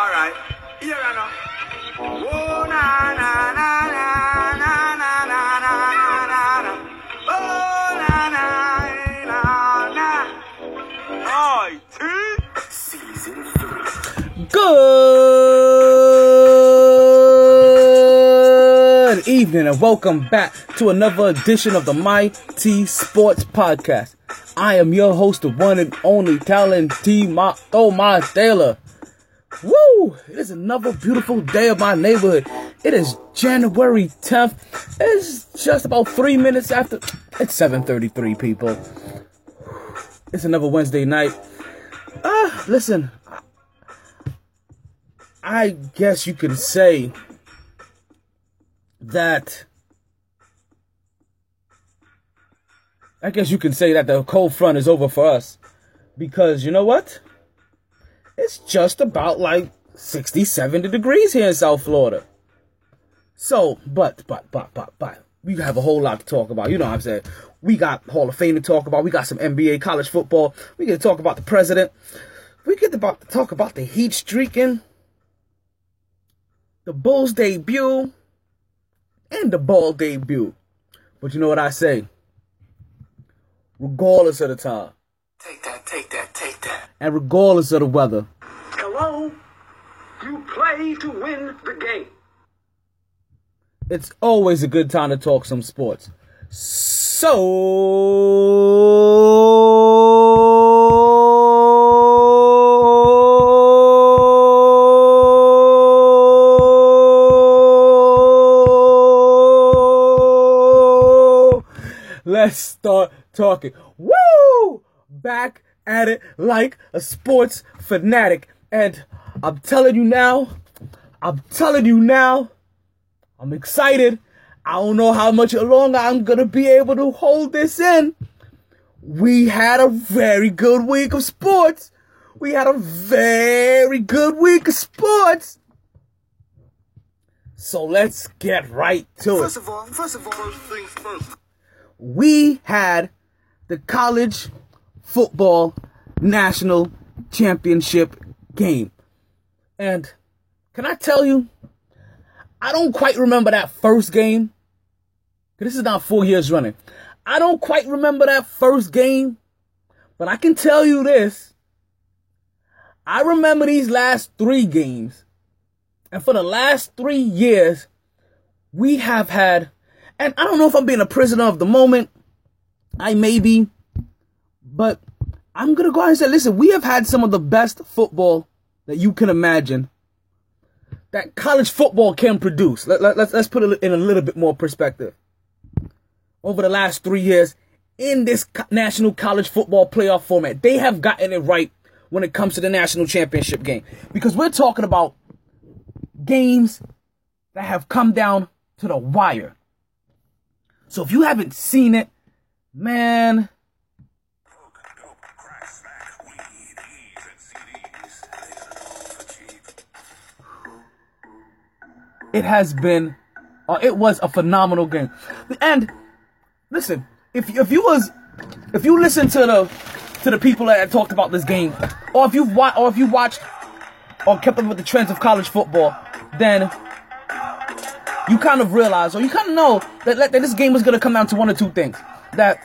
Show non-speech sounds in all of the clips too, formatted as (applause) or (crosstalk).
I know. Oh, na, na, na, na, na, na, na, na, na. Oh, na, na, na, na. Season 3. Good evening and welcome back to another edition of the My T Sports Podcast. I am your host, the one and only talent T Mato Taylor. It is another beautiful day of my neighborhood. It is January 10th. It's just about three minutes after. It's 7:33, people. It's another Wednesday night. Ah, listen. I guess you can say that. I guess you can say that the cold front is over for us. Because you know what? It's just about like 60, 70 degrees here in South Florida. So, but, but, but, but, but, we have a whole lot to talk about. You know what I'm saying? We got Hall of Fame to talk about. We got some NBA, college football. We get to talk about the president. We get about to talk about the Heat streaking, the Bulls debut, and the Ball debut. But you know what I say? Regardless of the time, Take that, take that, take that. and regardless of the weather? You play to win the game. it's always a good time to talk some sports. So let's start talking. Woo! Back at it like a sports fanatic. And I'm telling you now, I'm telling you now, I'm excited. I don't know how much longer I'm gonna be able to hold this in. We had a very good week of sports. We had a very good week of sports. So let's get right to it. First of all, first of all, first things first. We had the college football national championship game. And can I tell you, I don't quite remember that first game. This is now four years running. I don't quite remember that first game, but I can tell you this. I remember these last three games. And for the last three years, we have had, and I don't know if I'm being a prisoner of the moment. I may be, but I'm going to go ahead and say, listen, we have had some of the best football that you can imagine that college football can produce. Let, let, let's, let's put it in a little bit more perspective. Over the last three years, in this national college football playoff format, they have gotten it right when it comes to the national championship game. Because we're talking about games that have come down to the wire. So if you haven't seen it, man, it has been, uh, it was a phenomenal game. And listen, if if you was, if you listen to the to the people that talked about this game, or if you've wa- or if you watched or kept up with the trends of college football, then you kind of realize, or you kind of know that, that this game was going to come down to one or two things. That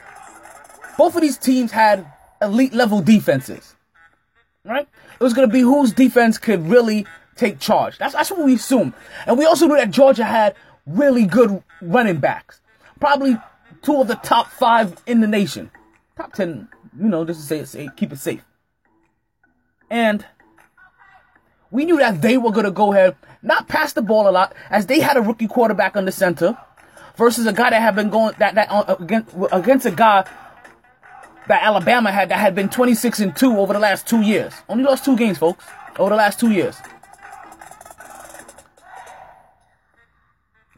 both of these teams had elite level defenses, right? It was going to be whose defense could really take charge. That's that's what we assumed, and we also knew that Georgia had really good running backs, probably two of the top five in the nation, top ten. You know, just to say safe, keep it safe, and we knew that they were to go ahead, not pass the ball a lot, as they had a rookie quarterback on the center, versus a guy that had been going that that uh, against against a guy that Alabama had that had been 26 and two over the last two years. Only lost two games, folks, over the last two years.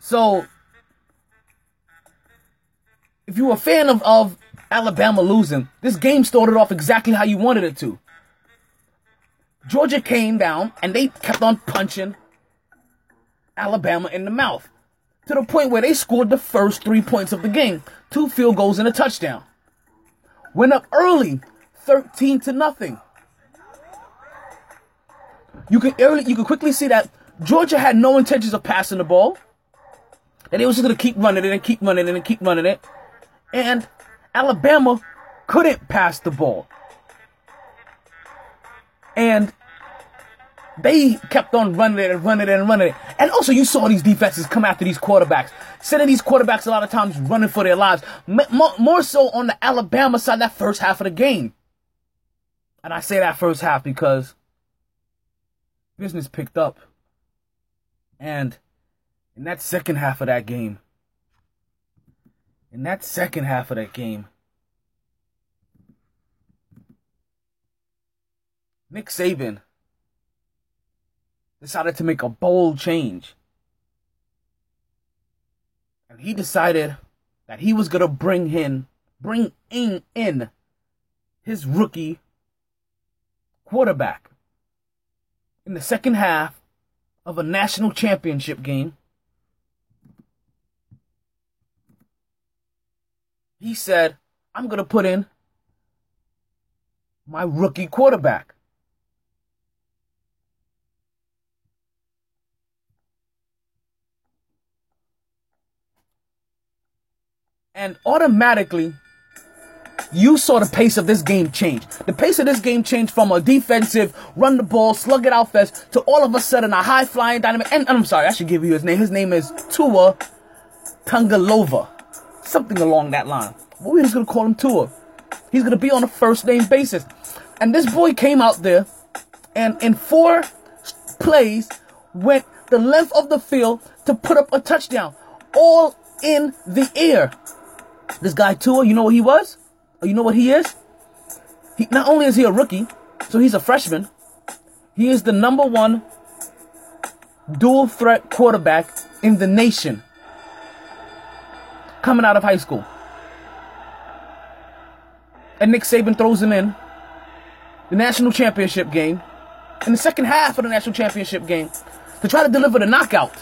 So, if you were a fan of, of Alabama losing, this game started off exactly how you wanted it to. Georgia came down and they kept on punching Alabama in the mouth to the point where they scored the first three points of the game two field goals and a touchdown. Went up early, 13 to nothing. you could early, you could quickly see that Georgia had no intentions of passing the ball. And they was just gonna keep running it and keep running it and keep running it. And Alabama couldn't pass the ball. And they kept on running it and running it and running it. And also, you saw these defenses come after these quarterbacks, sending these quarterbacks a lot of times running for their lives. more so on the Alabama side, that first half of the game. And I say that first half because business picked up. And in that second half of that game, in that second half of that game, Nick Saban decided to make a bold change. And he decided that he was going to bring in, bring in, in his rookie quarterback in the second half of a national championship game. He said, I'm going to put in my rookie quarterback. And automatically, you saw the pace of this game change. The pace of this game changed from a defensive, run the ball, slug it out fest, to all of a sudden a high flying dynamic. And, and I'm sorry, I should give you his name. His name is Tua Tagovailoa. Something along that line. We're just to call him Tua. He's to be on a first name basis. And this boy came out there and in four plays went the length of the field to put up a touchdown. All in the air. This guy Tua, you know what he was? You know what he is? He not only is he a rookie, so he's a freshman. He is the number one dual threat quarterback in the nation coming out of high school. And Nick Saban throws him in the national championship game, in the second half of the national championship game, to try to deliver the knockout.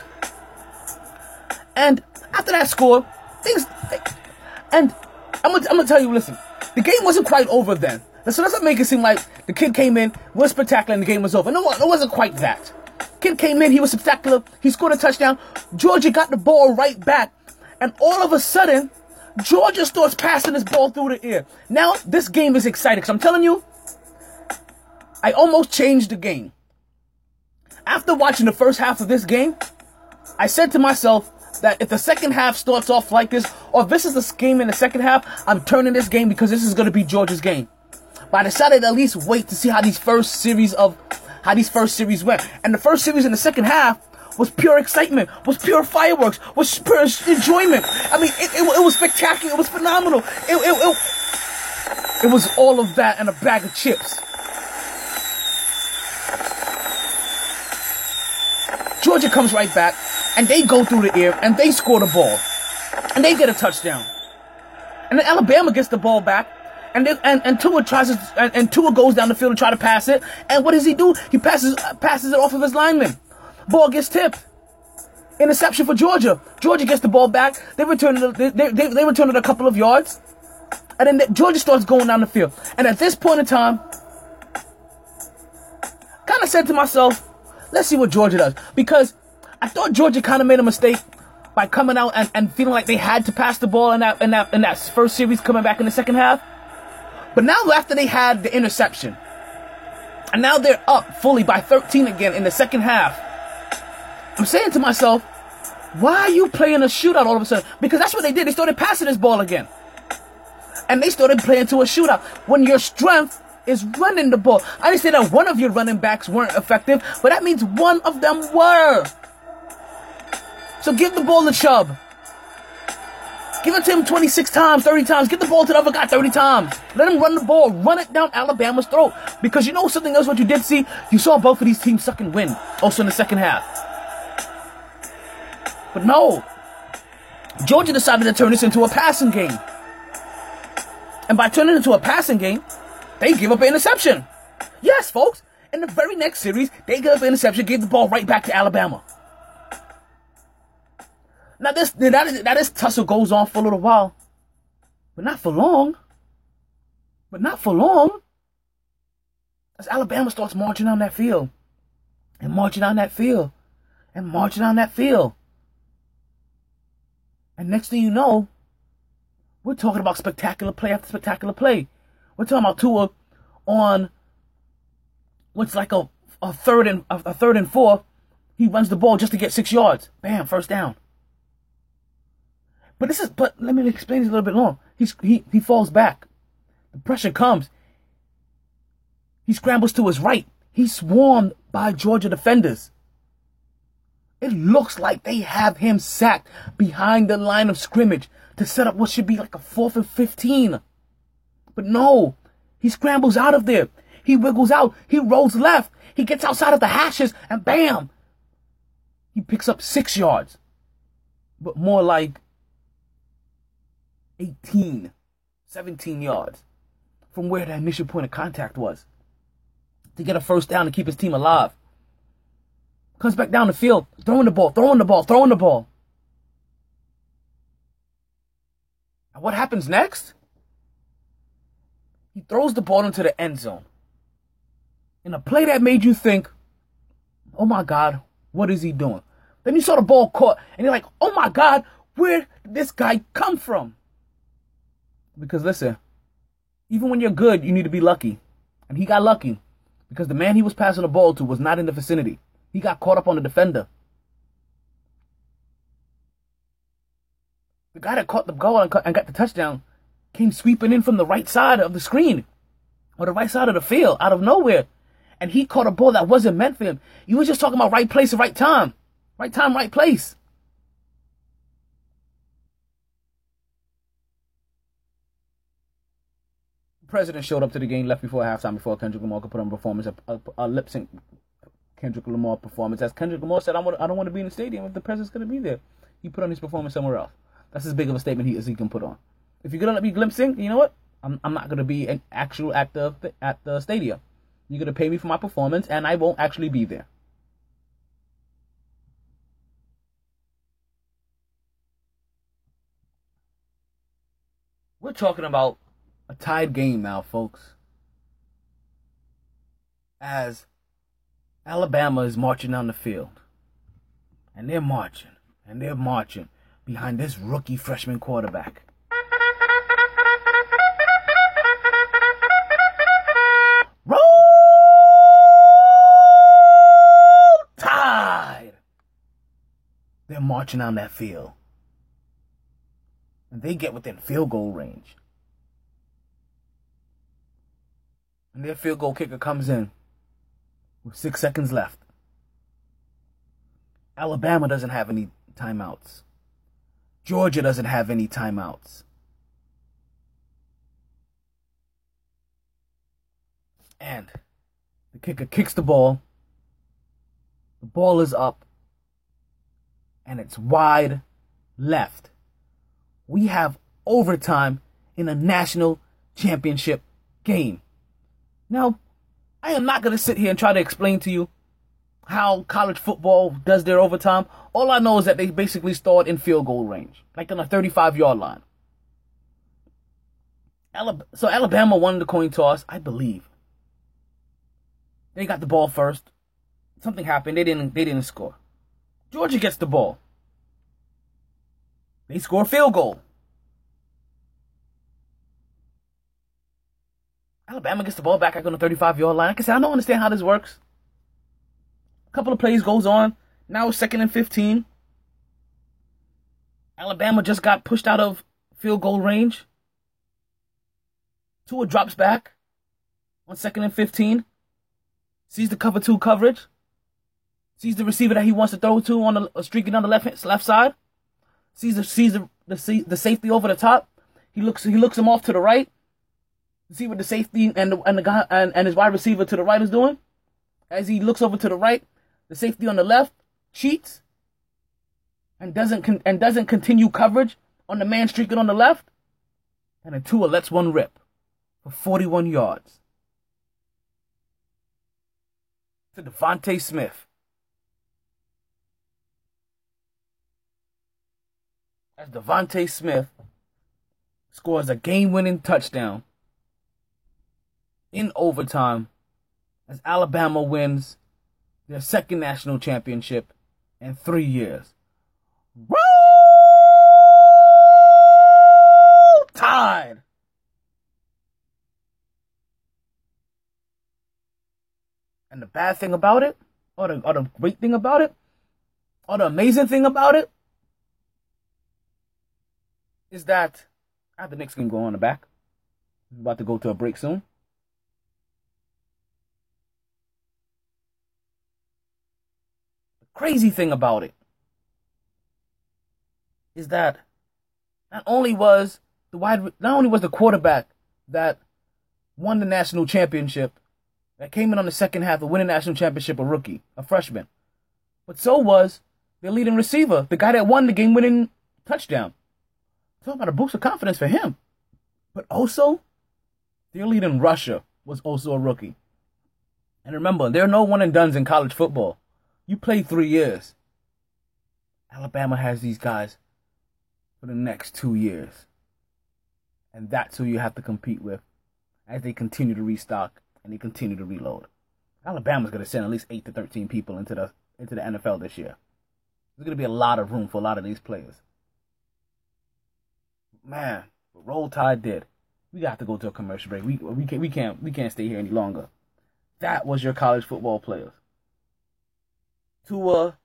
And after that score, things and I'm gonna, I'm gonna tell you, listen, the game wasn't quite over then. So doesn't make it seem like the kid came in, was spectacular, and the game was over. No, it wasn't quite that. Kid came in, he was spectacular, he scored a touchdown. Georgia got the ball right back, and all of a sudden, Georgia starts passing this ball through the air. Now, this game is exciting, because I'm telling you, I almost changed the game. After watching the first half of this game, I said to myself, that if the second half starts off like this, or if this is the game in the second half, I'm turning this game because this is going to be Georgia's game. But I decided to at least wait to see how these first series of how these first series went. And the first series in the second half was pure excitement, was pure fireworks, was pure enjoyment. I mean, it, it, it was spectacular. It was phenomenal. It, it, it, it was all of that and a bag of chips. Georgia comes right back and they go through the air and they score the ball and they get a touchdown. And then Alabama gets the ball back. And, then, and and Tua tries to, and, and Tua goes down the field and try to pass it. And what does he do? He passes passes it off of his lineman. Ball gets tipped. Interception for Georgia. Georgia gets the ball back. They return it. They, they, they return it a couple of yards. And then the, Georgia starts going down the field. And at this point in time, kind of said to myself, let's see what Georgia does. Because I thought Georgia kind of made a mistake by coming out and, and feeling like they had to pass the ball in that, in that in that first series coming back in the second half. But now after they had the interception, and now they're up fully by 13 again in the second half, I'm saying to myself, why are you playing a shootout all of a sudden? Because that's what they did. They started passing this ball again. And they started playing to a shootout. When your strength is running the ball. I didn't say that one of your running backs weren't effective, but that means one of them were. So give the ball to Chubb. Give it to him 26 times, 30 times. Give the ball to the other guy 30 times. Let him run the ball. Run it down Alabama's throat. Because you know something else what you did see? You saw both of these teams suck and win. Also in the second half. But no. Georgia decided to turn this into a passing game. And by turning it into a passing game, they give up an interception. Yes, folks. In the very next series, they give up an interception, gave the ball right back to Alabama. Now this that is, that this tussle goes on for a little while, but not for long. But not for long. As Alabama starts marching on that field, and marching down that field and marching down that field. And next thing you know, we're talking about spectacular play after spectacular play. We're talking about Tua on what's like a, a third and a, a third and four. He runs the ball just to get six yards. Bam, first down. But this is but let me explain this a little bit more. He's he he falls back. The pressure comes. He scrambles to his right. He's swarmed by Georgia defenders. It looks like they have him sacked behind the line of scrimmage to set up what should be like a fourth and 15. But no, he scrambles out of there. He wiggles out. He rolls left. He gets outside of the hashes and bam, he picks up six yards. But more like 18, 17 yards from where the initial point of contact was to get a first down and keep his team alive. Comes back down the field, throwing the ball, throwing the ball, throwing the ball. And what happens next? He throws the ball into the end zone. In a play that made you think, oh my God, what is he doing? Then you saw the ball caught, and you're like, oh my God, where did this guy come from? Because listen, even when you're good, you need to be lucky. And he got lucky because the man he was passing the ball to was not in the vicinity. He got caught up on the defender. The guy that caught the goal and got the touchdown came sweeping in from the right side of the screen or the right side of the field out of nowhere. And he caught a ball that wasn't meant for him. You were just talking about right place and right time. Right time, right place. The president showed up to the game, left before halftime, before Kendrick Lamar could put on a performance, a, a, a lip sync Kendrick Lamar performance. As Kendrick Lamar said, I, want, I don't want to be in the stadium if the president's going to be there. He put on his performance somewhere else. That's as big of a statement he, as he can put on. If you're going to let me glimpsing, you know what? I'm, I'm not going to be an actual actor at the stadium. You're going to pay me for my performance, and I won't actually be there. We're talking about a tied game now, folks. As Alabama is marching down the field. And they're marching. And they're marching behind this rookie freshman quarterback. Roll Tide! They're marching down that field. And they get within field goal range. And their field goal kicker comes in with six seconds left. Alabama doesn't have any timeouts. Georgia doesn't have any timeouts. And the kicker kicks the ball. The ball is up. And it's wide left. We have overtime in a national championship game. Now, I am not going to sit here and try to explain to you how college football does their overtime. All I know is that they basically start in field goal range, like on a 35 yard line. so Alabama won the coin toss, I believe. They got the ball first. Something happened. They didn't. They didn't score. Georgia gets the ball. They score a field goal. Alabama gets the ball back on the 35 yard line. Like I said, I don't understand how this works. A couple of plays goes on. Now it's second and 15. Alabama just got pushed out of field goal range. Tua drops back on second and 15. Sees the cover two coverage. Sees the receiver that he wants to throw to on the streaking on the left left side. Sees the sees the, the, the safety over the top. He looks he looks him off to the right see what the safety and the and the guy and, and his wide receiver to the right is doing? As he looks over to the right, the safety on the left cheats and doesn't con- and doesn't continue coverage on the man streaking on the left, and a Tua lets one rip for 41 yards. To DeVonta Smith. As DeVonta Smith scores a game-winning touchdown in overtime as Alabama wins their second national championship in three years. Roll Tide! And the bad thing about it, or the, or the great thing about it, or the amazing thing about it, is that I have the next game going on the back. I'm about to go to a break soon. Crazy thing about it is that not only was the wide, not only was the quarterback that won the national championship, that came in on the second half of winning the national championship, a rookie, a freshman, but so was their leading receiver, the guy that won the game-winning touchdown. Talking about a boost of confidence for him. But also, their leading rusher was also a rookie. And remember, there are no one and dones in college football. You play three years. Alabama has these guys for the next two years. And that's who you have to compete with as they continue to restock and they continue to reload. Alabama's going to send at least 8 to 13 people into the into the NFL this year. There's going to be a lot of room for a lot of these players man, Roll Tide did. We got to go to a commercial break. We we can't we can't we can't stay here any longer. That was your college football players. Tua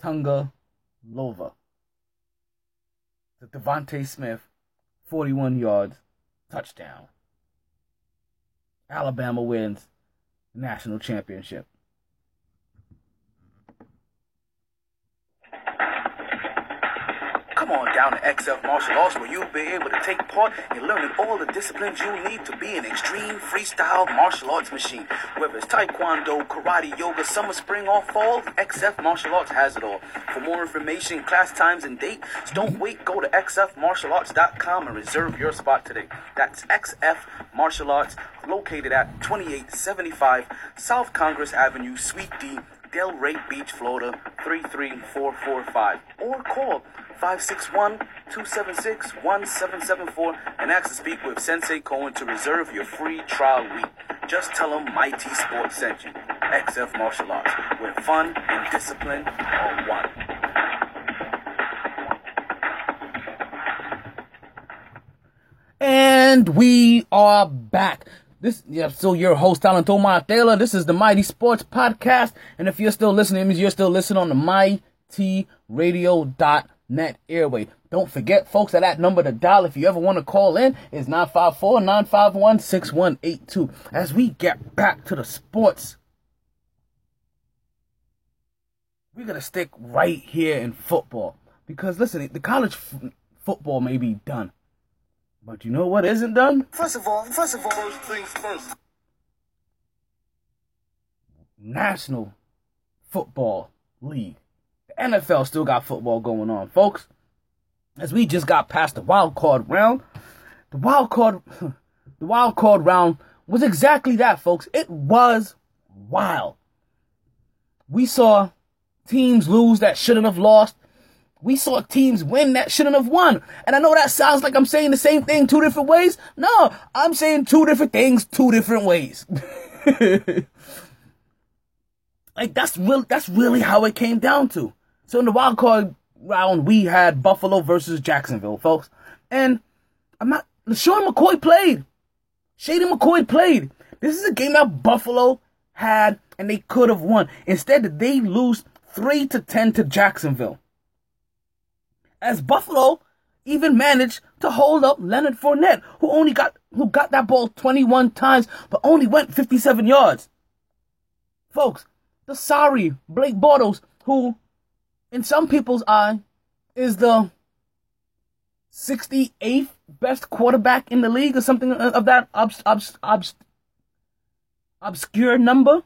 Tunga Lova. The DeVonta Smith, 41 yards, touchdown. Alabama wins national championship. Down to XF Martial Arts where you'll be able to take part in learning all the disciplines you need to be an extreme freestyle martial arts machine. Whether it's Taekwondo, Karate, Yoga, Summer, Spring, or Fall, XF Martial Arts has it all. For more information, class times, and dates, don't wait. Go to xfmartialarts.com and reserve your spot today. That's XF Martial Arts, located at 2875 South Congress Avenue, Suite D, Delray Beach, Florida 33445. Or call 561-276-1774 and ask to speak with Sensei Cohen to reserve your free trial week. Just tell him Mighty Sports sent you. XF Martial Arts, where fun and discipline are one. And we are back. This, yeah, so your host, Alan Tomar Taylor. This is the Mighty Sports Podcast. And if you're still listening, it means you're still listening on the mightyradio.com net airway. Don't forget, folks, that that number to dial if you ever want to call in is 954-951-6182. As we get back to the sports, we're going to stick right here in football. Because, listen, the college f- football may be done. But you know what isn't done? First of all, first of all, first things first. National Football League. NFL still got football going on, folks. As we just got past the wild card round, the wild card, (laughs) the wild card round was exactly that, folks. It was wild. We saw teams lose that shouldn't have lost. We saw teams win that shouldn't have won. And I know that sounds like I'm saying the same thing two different ways. No, I'm saying two different things two different ways. (laughs) like that's real that's really how it came down to. So in the wild card round, we had Buffalo versus Jacksonville, folks. And I'm not Sean McCoy played. Shady McCoy played. This is a game that Buffalo had and they could have won. Instead, they lose three to ten to Jacksonville. As Buffalo even managed to hold up Leonard Fournette, who only got who got that ball 21 times, but only went 57 yards. Folks, the sorry Blake Bortles, who in some people's eye, is the 68th best quarterback in the league or something of that obs- obs- obs- obscure number.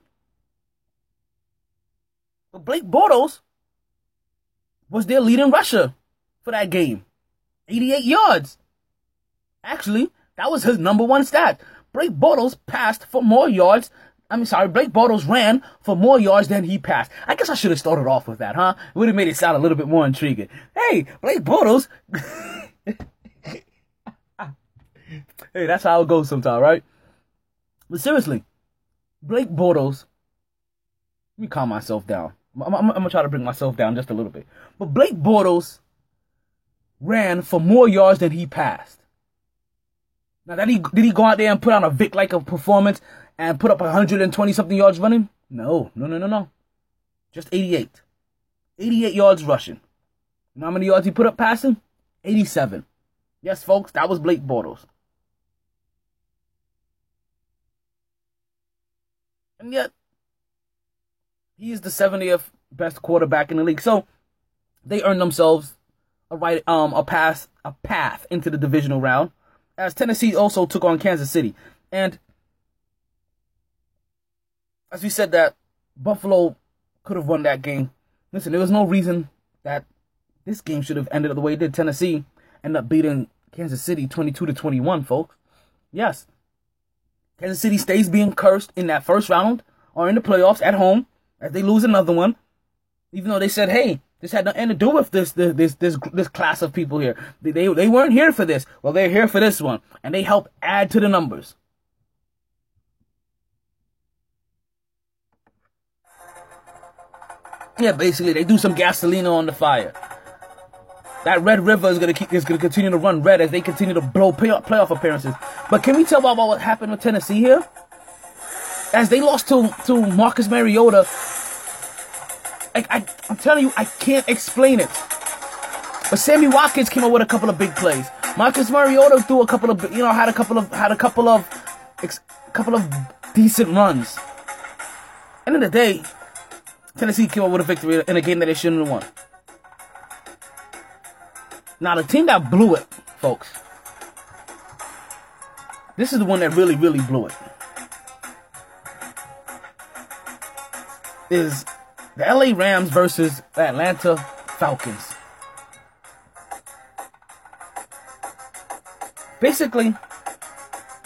But Blake Bortles was their leading rusher for that game. 88 yards. Actually, that was his number one stat. Blake Bortles passed for more yards I'm sorry, Blake Bortles ran for more yards than he passed. I guess I should have started off with that, huh? It would have made it sound a little bit more intriguing. Hey, Blake Bortles. (laughs) hey, that's how it goes sometimes, right? But seriously, Blake Bortles Let me calm myself down. I'm, I'm, I'm gonna try to bring myself down just a little bit. But Blake Bortles ran for more yards than he passed. Now, that he did he go out there and put on a Vick like a performance and put up 120 something yards running? No, no, no, no, no. Just 88. 88 yards rushing. You know how many yards he put up passing? 87. Yes, folks, that was Blake Bortles. And yet, he is the 70th best quarterback in the league. So they earned themselves a right um a pass a path into the divisional round. As Tennessee also took on Kansas City. And as we said that Buffalo could have won that game. Listen, there was no reason that this game should have ended the way it did. Tennessee ended up beating Kansas City 22 to 21, folks. Yes. Kansas City stays being cursed in that first round or in the playoffs at home as they lose another one. Even though they said, "Hey, this had nothing to do with this this this this, this class of people here. They, they they weren't here for this. Well, they're here for this one, and they help add to the numbers." Yeah, basically, they do some gasoline on the fire. That Red River is gonna keep is gonna continue to run red as they continue to blow playoff, playoff appearances. But can we tell about what happened with Tennessee here? As they lost to to Marcus Mariota, I, I I'm telling you, I can't explain it. But Sammy Watkins came up with a couple of big plays. Marcus Mariota threw a couple of you know had a couple of had a couple of ex, couple of decent runs. End of the day, Tennessee came up with a victory in a game that they shouldn't have won. Now, the team that blew it, folks, this is the one that really, really blew it. Is the LA Rams versus the Atlanta Falcons. Basically,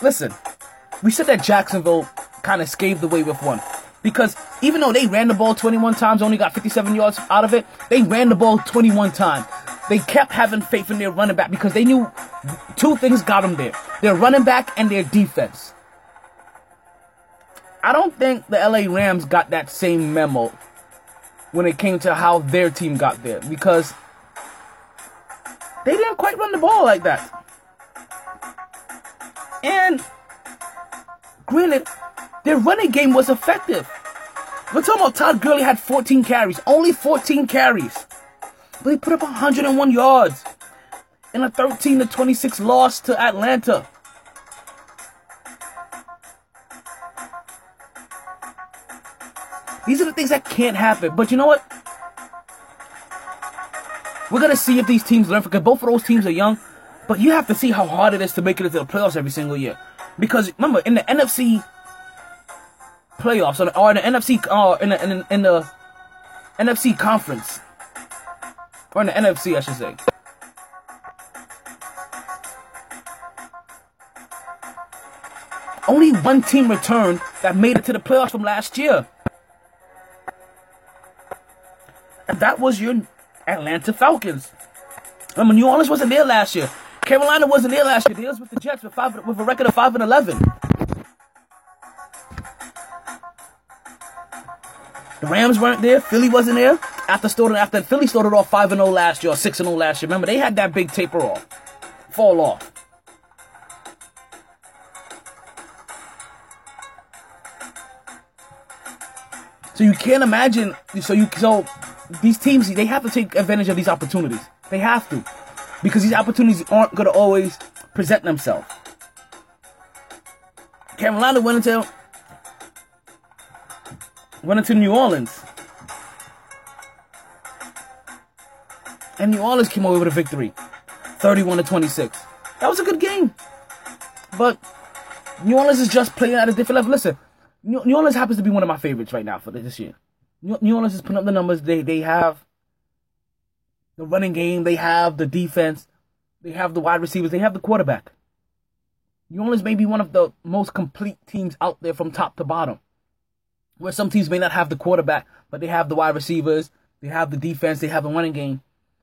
listen, we said that Jacksonville kind of scathed away with one. Because even though they ran the ball 21 times, only got 57 yards out of it, they ran the ball 21 times. They kept having faith in their running back because they knew two things got them there their running back and their defense. I don't think the LA Rams got that same memo when it came to how their team got there because they didn't quite run the ball like that. And granted, their running game was effective. We're talking about Todd Gurley had 14 carries, only 14 carries. But he put up 101 yards in a 13 to 26 loss to Atlanta. These are the things that can't happen. But you know what? We're gonna see if these teams learn because both of those teams are young. But you have to see how hard it is to make it into the playoffs every single year. Because remember, in the NFC playoffs or, in the NFC or uh, in the, in, the, in the NFC conference or in the NFC, I should say. Only one team returned that made it to the playoffs from last year. And that was your Atlanta Falcons. Remember, New Orleans wasn't there last year. Carolina wasn't there last year. They was with the Jets with five with a record of five and eleven. The Rams weren't there. Philly wasn't there. After starting after Philly started off five and zero last year six and zero last year. Remember they had that big taper off, fall off. So you can't imagine. So you so these teams they have to take advantage of these opportunities. They have to because these opportunities aren't going to always present themselves. Carolina went into went into New Orleans. And New Orleans came away with a victory. 31 to 26. That was a good game. But New Orleans is just playing at a different level. Listen, New Orleans happens to be one of my favorites right now for this year. New Orleans is putting up the numbers. They they have the running game, they have the defense, they have the wide receivers, they have the quarterback. New Orleans may be one of the most complete teams out there from top to bottom. Where some teams may not have the quarterback, but they have the wide receivers, they have the defense, they have the running game.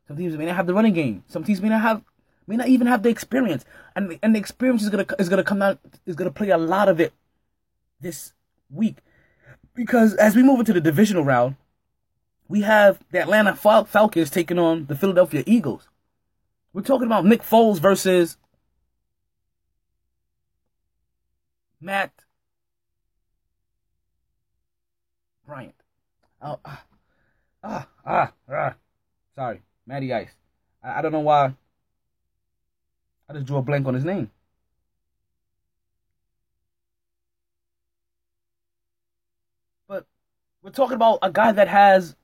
Some teams may not have the running game. Some teams may not have may not even have the experience. And and the experience is gonna is gonna come out is gonna play a lot of it this week. Because as we move into the divisional round, we have the Atlanta Fal- Falcons taking on the Philadelphia Eagles. We're talking about Nick Foles versus Matt Bryant. Oh, ah, ah, ah, ah. Sorry, Matty Ice. I, I don't know why. I just drew a blank on his name. But we're talking about a guy that has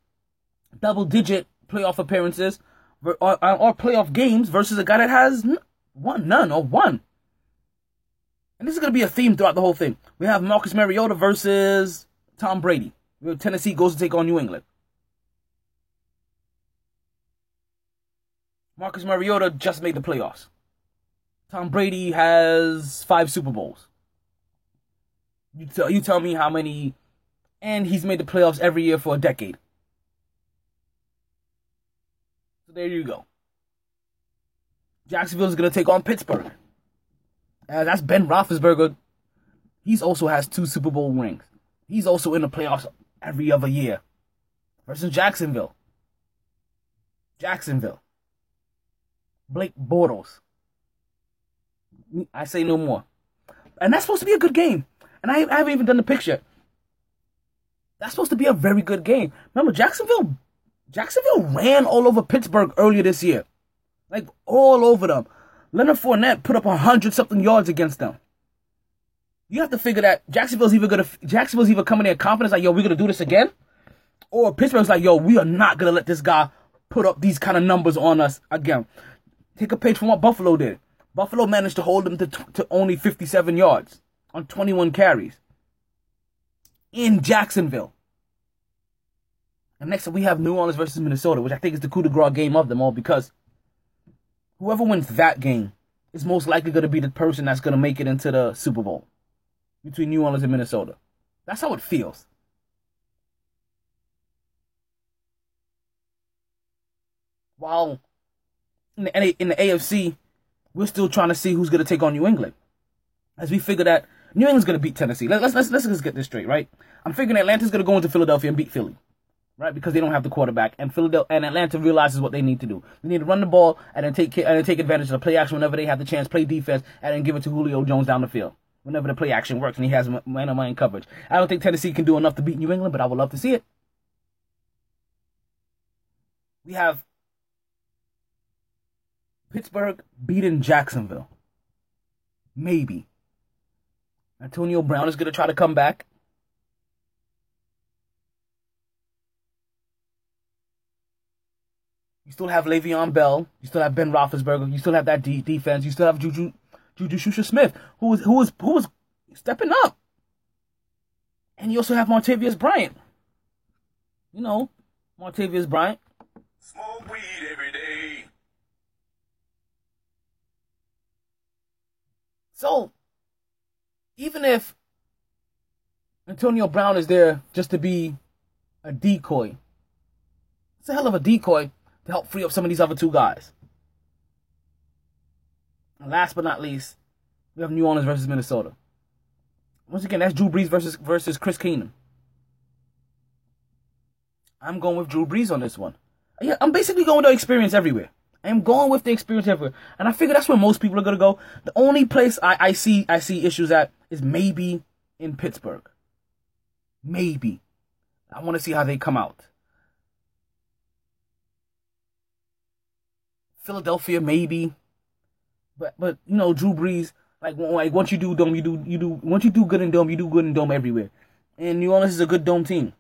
double digit playoff appearances or, or, or playoff games versus a guy that has one, none, or one. And this is going to be a theme throughout the whole thing. We have Marcus Mariota versus Tom Brady. Tennessee goes to take on New England. Marcus Mariota just made the playoffs. Tom Brady has five Super Bowls. You tell you tell me how many, and he's made the playoffs every year for a decade. So there you go. Jacksonville is gonna take on Pittsburgh. Uh, that's Ben Roethlisberger. He's also has two Super Bowl rings. He's also in the playoffs every other year. Versus Jacksonville. Jacksonville. Blake Bortles. I say no more. And that's supposed to be a good game. And I, I haven't even done the picture. That's supposed to be a very good game. Remember, Jacksonville Jacksonville ran all over Pittsburgh earlier this year. Like all over them. Leonard Fournette put up a hundred something yards against them. You have to figure that Jacksonville's either gonna Jacksonville's either coming in confidence like, yo, we're gonna do this again, or Pittsburgh's like, yo, we are not gonna let this guy put up these kind of numbers on us again. Take a page from what Buffalo did. Buffalo managed to hold them to, to only 57 yards on 21 carries in Jacksonville. And next up, we have New Orleans versus Minnesota, which I think is the coup de grace game of them all because whoever wins that game is most likely going to be the person that's going to make it into the Super Bowl between New Orleans and Minnesota. That's how it feels. While in the, in the AFC, we're still trying to see who's going to take on New England. As we figure that New England's going to beat Tennessee. Let's, let's, let's, let's get this straight, right? I'm figuring Atlanta's going to go into Philadelphia and beat Philly right? Because they don't have the quarterback, and Philadelphia and Atlanta realizes what they need to do. They need to run the ball and then take and then take advantage of the play action whenever they have the chance, play defense, and then give it to Julio Jones down the field. Whenever the play action works and he has man on man coverage. I don't think Tennessee can do enough to beat New England, but I would love to see it. We have Pittsburgh beating Jacksonville. Maybe. Antonio Brown is going to try to come back. You still have Le'Veon Bell. You still have Ben Roethlisberger. You still have that de- defense. You still have Juju Juju Smith, who was who was who was stepping up. And you also have Martavius Bryant. You know, Martavius Bryant. Smoke weed every day. So, even if Antonio Brown is there just to be a decoy, it's a hell of a decoy to help free up some of these other two guys. And last but not least, we have New Orleans versus Minnesota. Once again, that's Drew Brees versus versus Case Keenum. I'm going with Drew Brees on this one. Yeah, I'm basically going with the experience everywhere. I'm going with the experience everywhere, and I figure that's where most people are gonna go. The only place I, I see I see issues at is maybe in Pittsburgh. Maybe. I want to see how they come out. Philadelphia, maybe. But but you know, Drew Brees, like like once you do dome, you do you do once you do good in dome, you do good in dome everywhere. And New Orleans is a good dome team.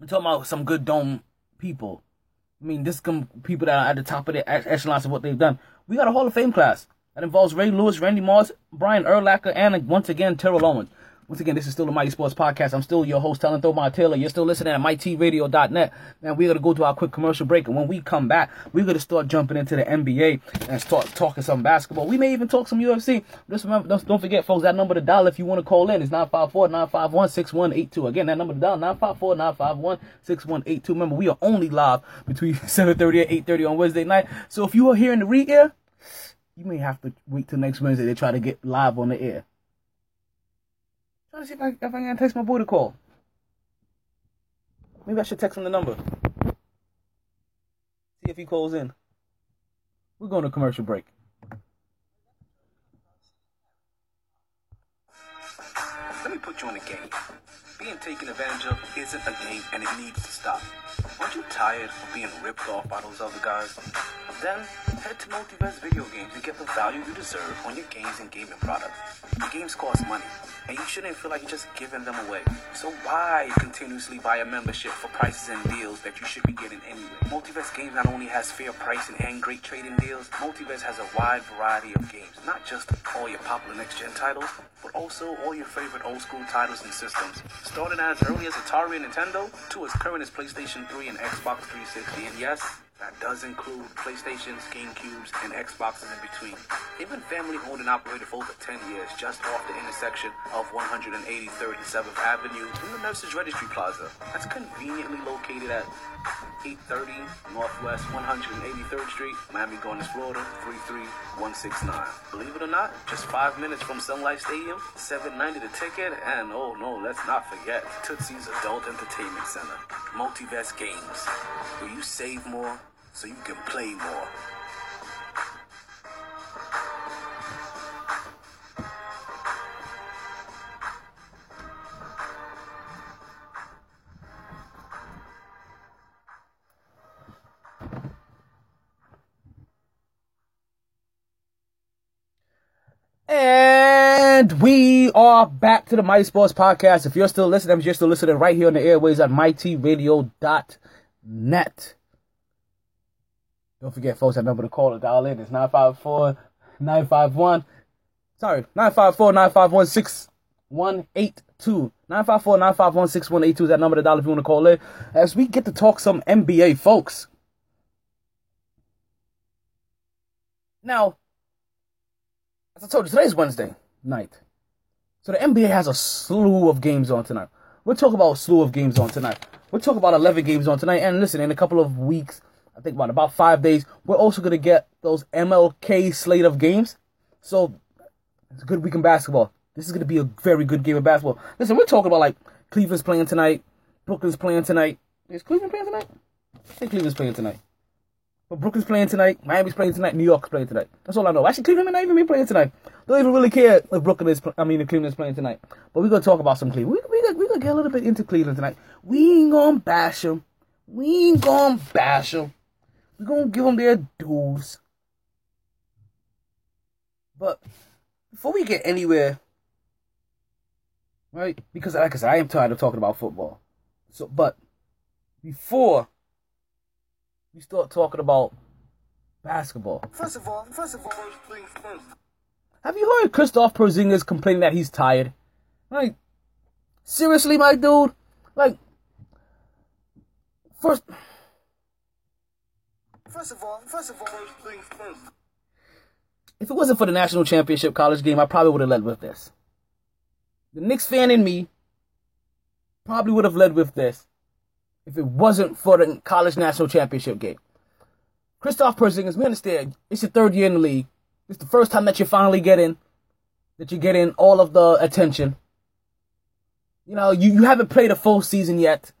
I'm talking about some good dome people. I mean, this come people that are at the top of the echelons of what they've done. We got a Hall of Fame class that involves Ray Lewis, Randy Moss, Brian Urlacher, and once again Terrell Owens. Once again, this is still the Mighty Sports Podcast. I'm still your host, Talent Thomar Taylor. You're still listening at MyTRadio.net. And we're going to go to our quick commercial break. And when we come back, we're going to start jumping into the NBA and start talking some basketball. We may even talk some UFC. Just remember, don't, don't forget, folks, that number to dial if you want to call in is 954-951-6182. Again, that number to dial, 954-951-6182. Remember, we are only live between (laughs) 7.30 and 8.30 on Wednesday night. So if you are here in the re-air, you may have to wait till next Wednesday to try to get live on the air trying to see if I, if I can text my boy to call. Maybe I should text him the number. See if he calls in. We're going to commercial break. Let me put you in a game. Being taken advantage of isn't a game and it needs to stop. Aren't you tired of being ripped off by those other guys? Then head to Multiverse Video Games and get the value you deserve on your games and gaming products. The games cost money, and you shouldn't feel like you're just giving them away. So why continuously buy a membership for prices and deals that you should be getting anyway? Multiverse Games not only has fair pricing and great trading deals, Multiverse has a wide variety of games, not just all your popular next-gen titles, but also all your favorite old-school titles and systems, starting as early as Atari and Nintendo to as current as PlayStation 3 and Xbox 360. And yes, that does include PlayStations, GameCubes, and Xboxes in between. They've been family owned and operated for over 10 years just off the intersection of 183rd and 7th Avenue in the Nurses Registry Plaza. That's conveniently located at 830 Northwest 183rd Street, Miami Gardens, Florida 33169. Believe it or not, just five minutes from Sun Life Stadium, 790 the ticket, and oh no, let's not forget Tootsie's Adult Entertainment Center. Multiverse Games, where you save more so you can play more. And we are back to the Mighty Sports Podcast. If you're still listening, you're still listening right here on the airways at mightyradio.net. Don't forget, folks, that number to call or dial in is 954 951. Sorry, 954 951 6182. 954 951 6182 is that number to dial if you want to call in. As we get to talk some NBA, folks. Now, as I told you, today's Wednesday night. So the NBA has a slew of games on tonight. We'll talk about a slew of games on tonight. We'll talk about 11 games on tonight. And listen, in a couple of weeks, I think about about five days, we're also to get those MLK slate of games. So it's a good week in basketball. This is to be a very good game of basketball. Listen, we're talking about like Cleveland's playing tonight, Brooklyn's playing tonight. Is Cleveland playing tonight? I think Cleveland's playing tonight. But Brooklyn's playing tonight, Miami's playing tonight, New York's playing tonight. That's all I know. Actually, Cleveland may not even be playing tonight. Don't even really care if Brooklyn is, I mean, if Cleveland's playing tonight. But we're going to talk about some Cleveland. We're we, we, we going to get a little bit into Cleveland tonight. We ain't going to bash them. We ain't going to bash them. We're going to give them their dues. But before we get anywhere, right? Because like I said, I am tired of talking about football. So, but before we start talking about basketball. First of all, first of all, first things first. Have you heard Kristaps Porzingis complaining that he's tired? Like, seriously, my dude? Like, first, First of all, first of all, first things first. if it wasn't for the national championship college game, I probably would have led with this. The Knicks fan in me probably would have led with this if it wasn't for the college national championship game. Kristaps Porzingis, we understand it's your third year in the league. It's the first time that you're finally getting that you're getting all of the attention. You know, you, you haven't played a full season yet.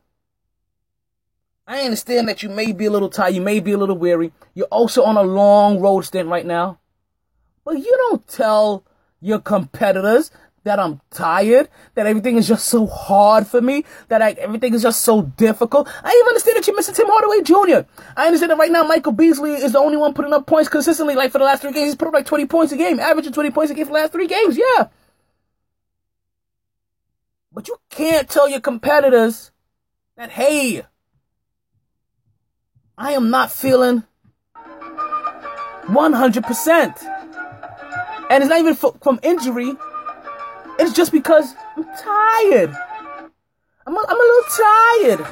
I understand that you may be a little tired, you may be a little weary. You're also on a long road stint right now. But you don't tell your competitors that I'm tired, that everything is just so hard for me, that I, everything is just so difficult. I even understand that you're missing Tim Hardaway Jr. I understand that right now Michael Beasley is the only one putting up points consistently, like for the last three games. He's put up like 20 points a game, averaging 20 points a game for the last three games, yeah. But you can't tell your competitors that, hey, I am not feeling 100%. And it's not even from injury. It's just because I'm tired. I'm a, I'm a little tired.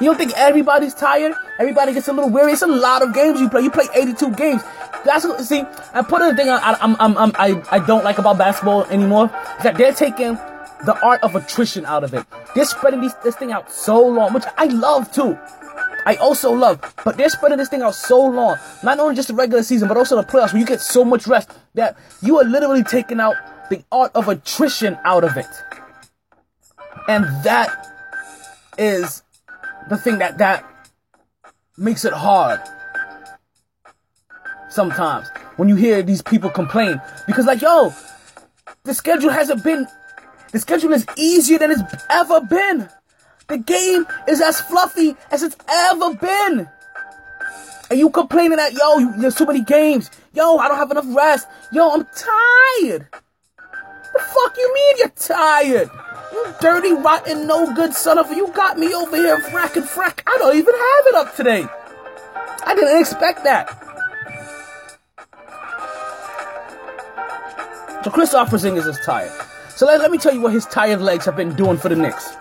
You don't think everybody's tired? Everybody gets a little weary. It's a lot of games you play. You play 82 games. That's what, see. I put the thing I, I'm, I, I don't like about basketball anymore is that they're taking the art of attrition out of it. They're spreading this, this thing out so long, which I love too. I also love, but they're spreading this thing out so long. Not only just the regular season, but also the playoffs, where you get so much rest that you are literally taking out the art of attrition out of it. And that is the thing that that makes it hard sometimes when you hear these people complain because like yo the schedule hasn't been the schedule is easier than it's ever been the game is as fluffy as it's ever been and you complaining that yo there's too many games yo i don't have enough rest yo i'm tired the fuck you mean you're tired you dirty, rotten, no good son of a. You got me over here frack and frack. I don't even have it up today. I didn't expect that. So Kristaps Porzingis is tired. So let, let me tell you what his tired legs have been doing for the Knicks.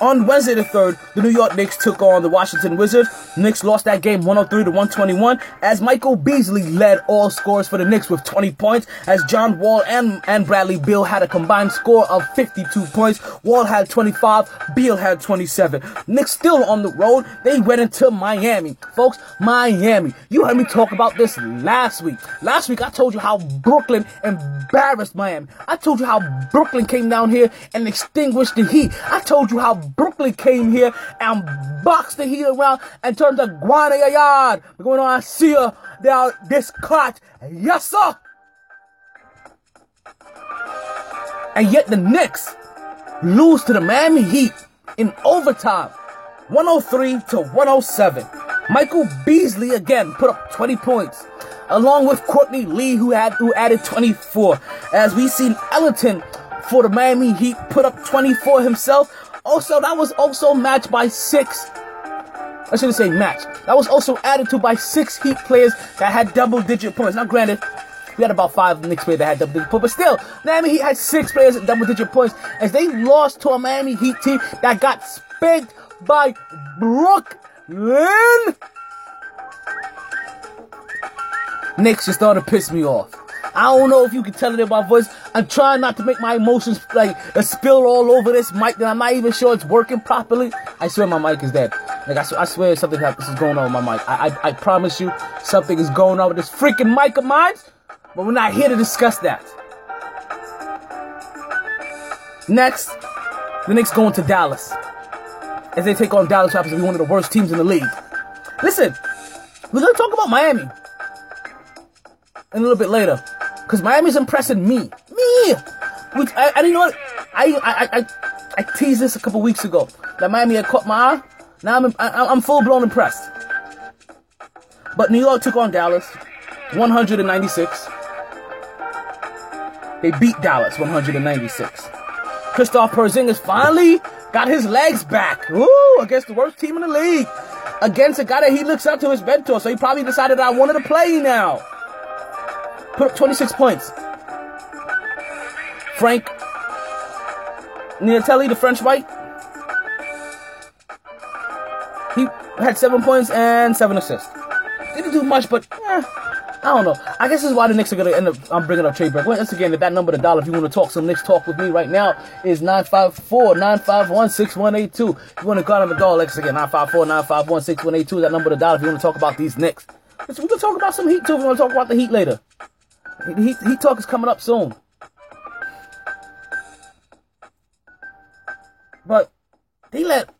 On Wednesday the 3rd, the New York Knicks took on the Washington Wizards. Knicks lost that game 103 to 121 as Michael Beasley led all scores for the Knicks with 20 points as John Wall and, and Bradley Beal had a combined score of 52 points. Wall had 25, Beal had 27. Knicks still on the road. They went into Miami. Folks, Miami. You heard me talk about this last week. Last week I told you how Brooklyn embarrassed Miami. I told you how Brooklyn came down here and extinguished the heat. I told you how Brooklyn came here and boxed the heat around and turned the guana yard. We're going on you down this clot. Yes, sir. And yet the Knicks lose to the Miami Heat in overtime. 103 to 107. Michael Beasley again put up 20 points, along with Courtney Lee, who had who added 24. As we seen Ellington for the Miami Heat put up 24 himself, also, that was also matched by six. I shouldn't say match. That was also added to by six Heat players that had double digit points. Now, granted, we had about five Knicks players that had double digit points, but still, Miami Heat had six players at double digit points as they lost to a Miami Heat team that got spanked by Brooklyn. Knicks just started to piss me off. I don't know if you can tell it in my voice. I'm trying not to make my emotions like a spill all over this mic that I'm not even sure it's working properly. I swear my mic is dead. Like I, I swear something is going on with my mic. I, I, I promise you something is going on with this freaking mic of mine. But we're not here to discuss that. Next, the Knicks going to Dallas as they take on Dallas Raptors, be one of the worst teams in the league. Listen, we're gonna talk about Miami a little bit later. Because Miami's impressing me. Me! Which I, I didn't know. I, I, I, I teased this a couple weeks ago. That Miami had caught my eye. Now I'm, I, I'm full blown impressed. But New York took on Dallas 196. They beat Dallas 196. Kristaps Porzingis finally got his legs back. Woo! Against the worst team in the league. Against a guy that he looks up to his mentor. So he probably decided I wanted to play now put up 26 points. Frank Niatelli, the French white, he had seven points and seven assists. Didn't do much, but eh, I don't know. I guess this is why the Knicks are gonna end up. I'm bringing up trade break. Once again, that number, the dollar. If you want to talk some Knicks talk with me right now, is 954-951-6182. If you want to call him a dog, like again, 954-951-6182. That number, the dollar. If you want to talk about these Knicks, we can talk about some Heat too. If you want to talk about the Heat later. Heat, heat talk is coming up soon. But they let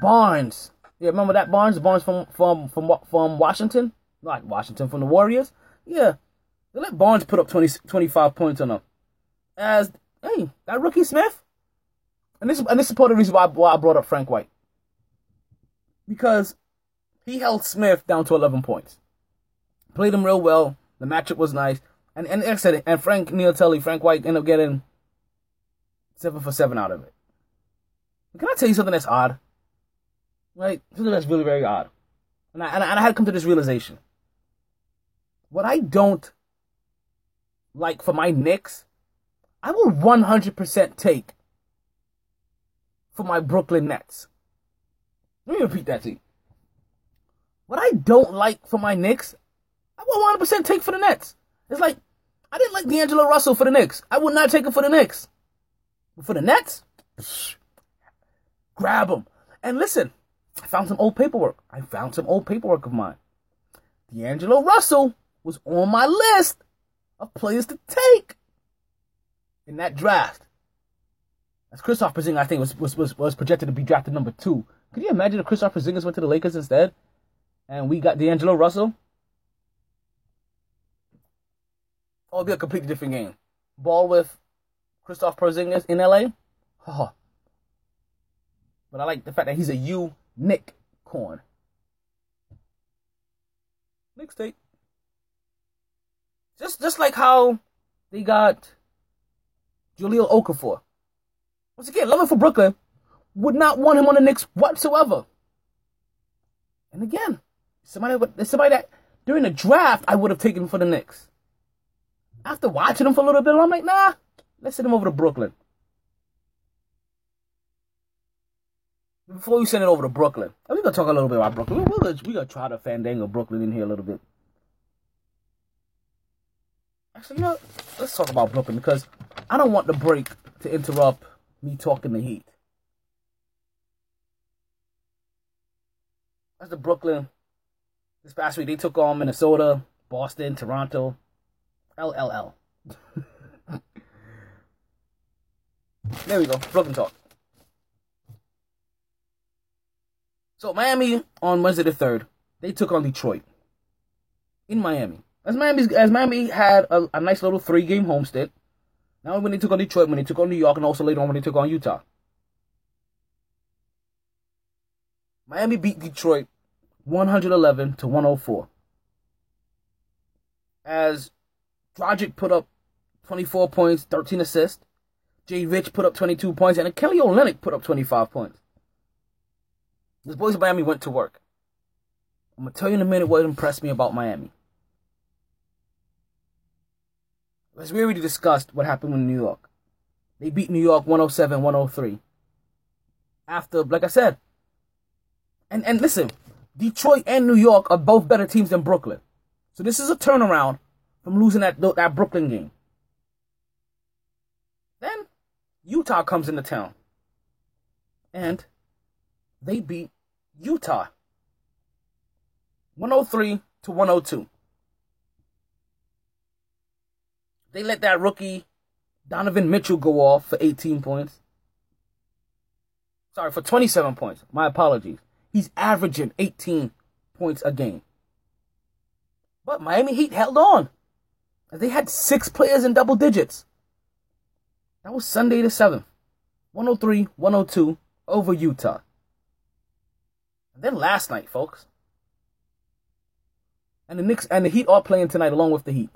Barnes. Yeah, remember that Barnes? Barnes from from from from Washington, like Washington from the Warriors. Yeah, they let Barnes put up 20, 25 points on them. As hey, that rookie Smith. And this and this is part of the reason why, why I brought up Frank White because he held Smith down to 11 points. Played him real well. The matchup was nice. And and like said, and Frank Niatelli, Frank White ended up getting seven for seven out of it. Can I tell you something that's odd? Right? Something that's really, very odd. And I, and I, and I had come to this realization. What I don't like for my Knicks, I will 100% take for my Brooklyn Nets. Let me repeat that to you. What I don't like for my Knicks, I will 100% take for the Nets. It's like, I didn't like D'Angelo Russell for the Knicks. I would not take him for the Knicks. But for the Nets, psh, grab him. And listen, I found some old paperwork. I found some old paperwork of mine. D'Angelo Russell was on my list of players to take. in that draft. As Kristaps Porzingis, I think was, was was was projected to be drafted number two. Could you imagine if Kristaps Porzingis went to the Lakers instead, and we got D'Angelo Russell? Oh, it'd be a completely different game. Ball with Kristaps Porzingis in LA. Oh. But I like the fact that he's a U Nick corn. Mixtape. Just just like how they got Jahlil Okafor. Once again, loving for Brooklyn, would not want him on the Knicks whatsoever. And again, somebody somebody that during the draft I would have taken for the Knicks. After watching him for a little bit, I'm like, nah, let's send him over to Brooklyn. Before we send it over to Brooklyn, we're gonna talk a little bit about Brooklyn. We're gonna try to fandango Brooklyn in here a little bit. Actually, you know, let's talk about Brooklyn because I don't want the break to interrupt me talking the Heat. That's the Brooklyn. This past week they took on Minnesota, Boston, Toronto, LLL. (laughs) there we go. Brooklyn talk. So Miami on Wednesday the third, they took on Detroit in Miami. As Miami as Miami had a, a nice little three game homestand. Now when they took on Detroit, when they took on New York, and also later on when they took on Utah. Miami beat Detroit 111 to 104. As Dragic put up 24 points, 13 assists. Jay Rich put up 22 points, and Kelly Olynyk put up 25 points. This boys of Miami went to work. I'm gonna tell you in a minute what impressed me about Miami. As we already discussed what happened with New York. They beat New York 107 103. After, like I said, and, and listen, Detroit and New York are both better teams than Brooklyn. So this is a turnaround from losing that, that Brooklyn game. Then Utah comes into town. And they beat Utah 103 to 102. They let that rookie Donovan Mitchell go off for 18 points. Sorry, for 27 points. My apologies. He's averaging 18 points a game. But Miami Heat held on. They had six players in double digits. That was Sunday the 7th. 103 102 over Utah. And then last night, folks. And the Knicks and the Heat are playing tonight along with the Heat.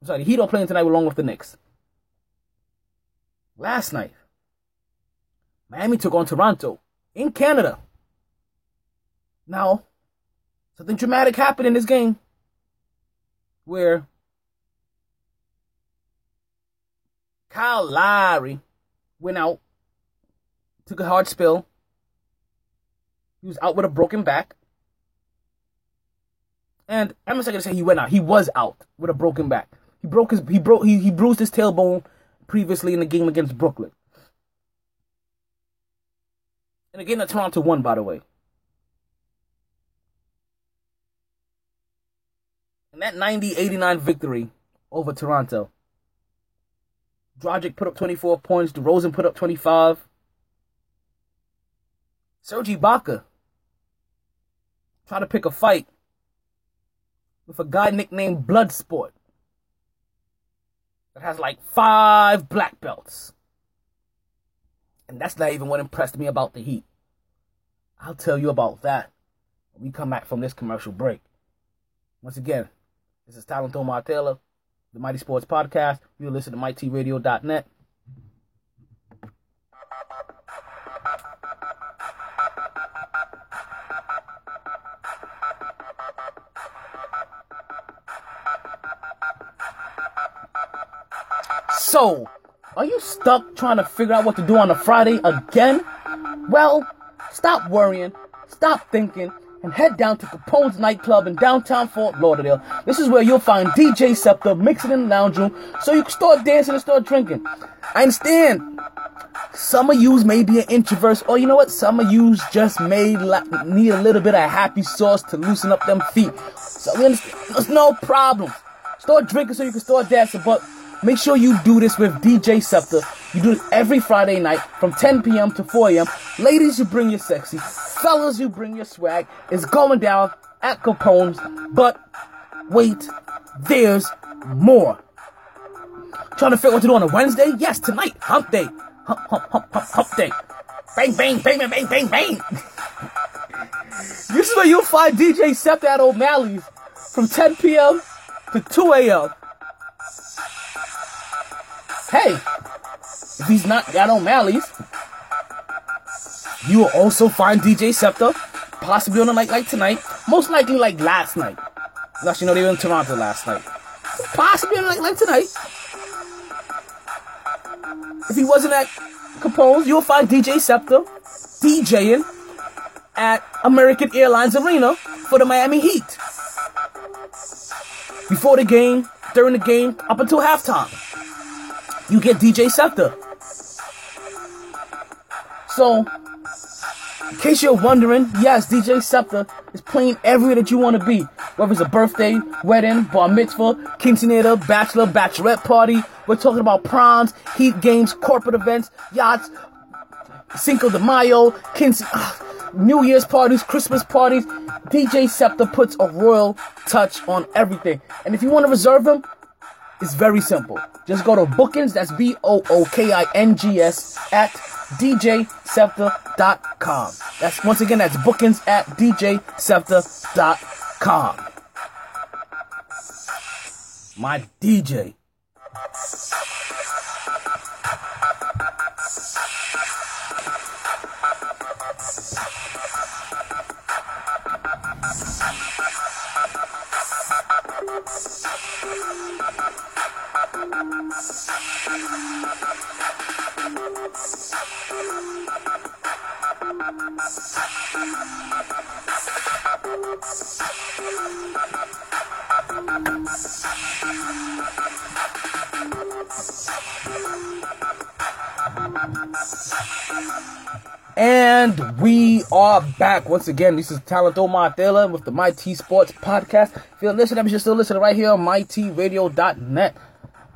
I'm sorry, the Heat are playing tonight along with the Knicks. Last night, Miami took on Toronto in Canada. Now, something dramatic happened in this game where Kyle Lowry went out, took a hard spill. He was out with a broken back. And I'm not gonna say he went out. He was out with a broken back. He broke his he broke he, he bruised his tailbone previously in the game against Brooklyn. And again the Toronto won, by the way. And that 90-89 victory over Toronto. Dragic put up 24 points. DeRozan put up 25. Serge Ibaka tried to pick a fight with a guy nicknamed Bloodsport that has like five black belts. And that's not even what impressed me about the Heat. I'll tell you about that when we come back from this commercial break. Once again, this is Talon Omar Taylor, the Mighty Sports Podcast. You listen to MightyRadio.net. So, are you stuck trying to figure out what to do on a Friday again? Well, stop worrying, stop thinking, and head down to Capone's nightclub in downtown Fort Lauderdale. This is where you'll find DJ Scepter mixing in the lounge room so you can start dancing and start drinking. I understand. Some of yous may be an introvert, or you know what? Some of yous just may need a little bit of happy sauce to loosen up them feet. So we understand. There's no problem. Start drinking so you can start dancing, but make sure you do this with DJ Scepter. You do it every Friday night from 10 p.m. to 4 a.m. Ladies, you bring your sexy. Fellas, you bring your swag. It's going down at Capone's. But wait, there's more. Trying to figure out what to do on a Wednesday? Yes, tonight, hump day. Hump, hump, hump, hump, hump day. Bang, bang, bang, bang, bang, bang, bang. this is where you'll find DJ Scepter at O'Malley's from 10 p.m. to 2 a.m. Hey, if he's not at O'Malley's, you will also find DJ Scepter, possibly on a night like tonight, most likely like last night. Unless you know they were in Toronto last night. Possibly on a night like tonight. If he wasn't at Capone's, you'll find DJ Scepter DJing at American Airlines Arena for the Miami Heat. Before the game, during the game, up until halftime. You get DJ Scepter. So, in case you're wondering, yes, DJ Scepter is playing everywhere that you want to be. Whether it's a birthday, wedding, bar mitzvah, quinceanera, bachelor, bachelorette party. We're talking about proms, heat games, corporate events, yachts, Cinco de Mayo, quince- uh, New Year's parties, Christmas parties. DJ Scepter puts a royal touch on everything. And if you want to reserve him, it's very simple. Just go to Bookings, that's B O O K I N G S, at DJScepter.com. That's once again, that's Bookings at DJScepter.com. My DJ. And we are back once again. This is Talento Martela with the T Sports Podcast. If you're listening, you're still listening right here on mytradio.net.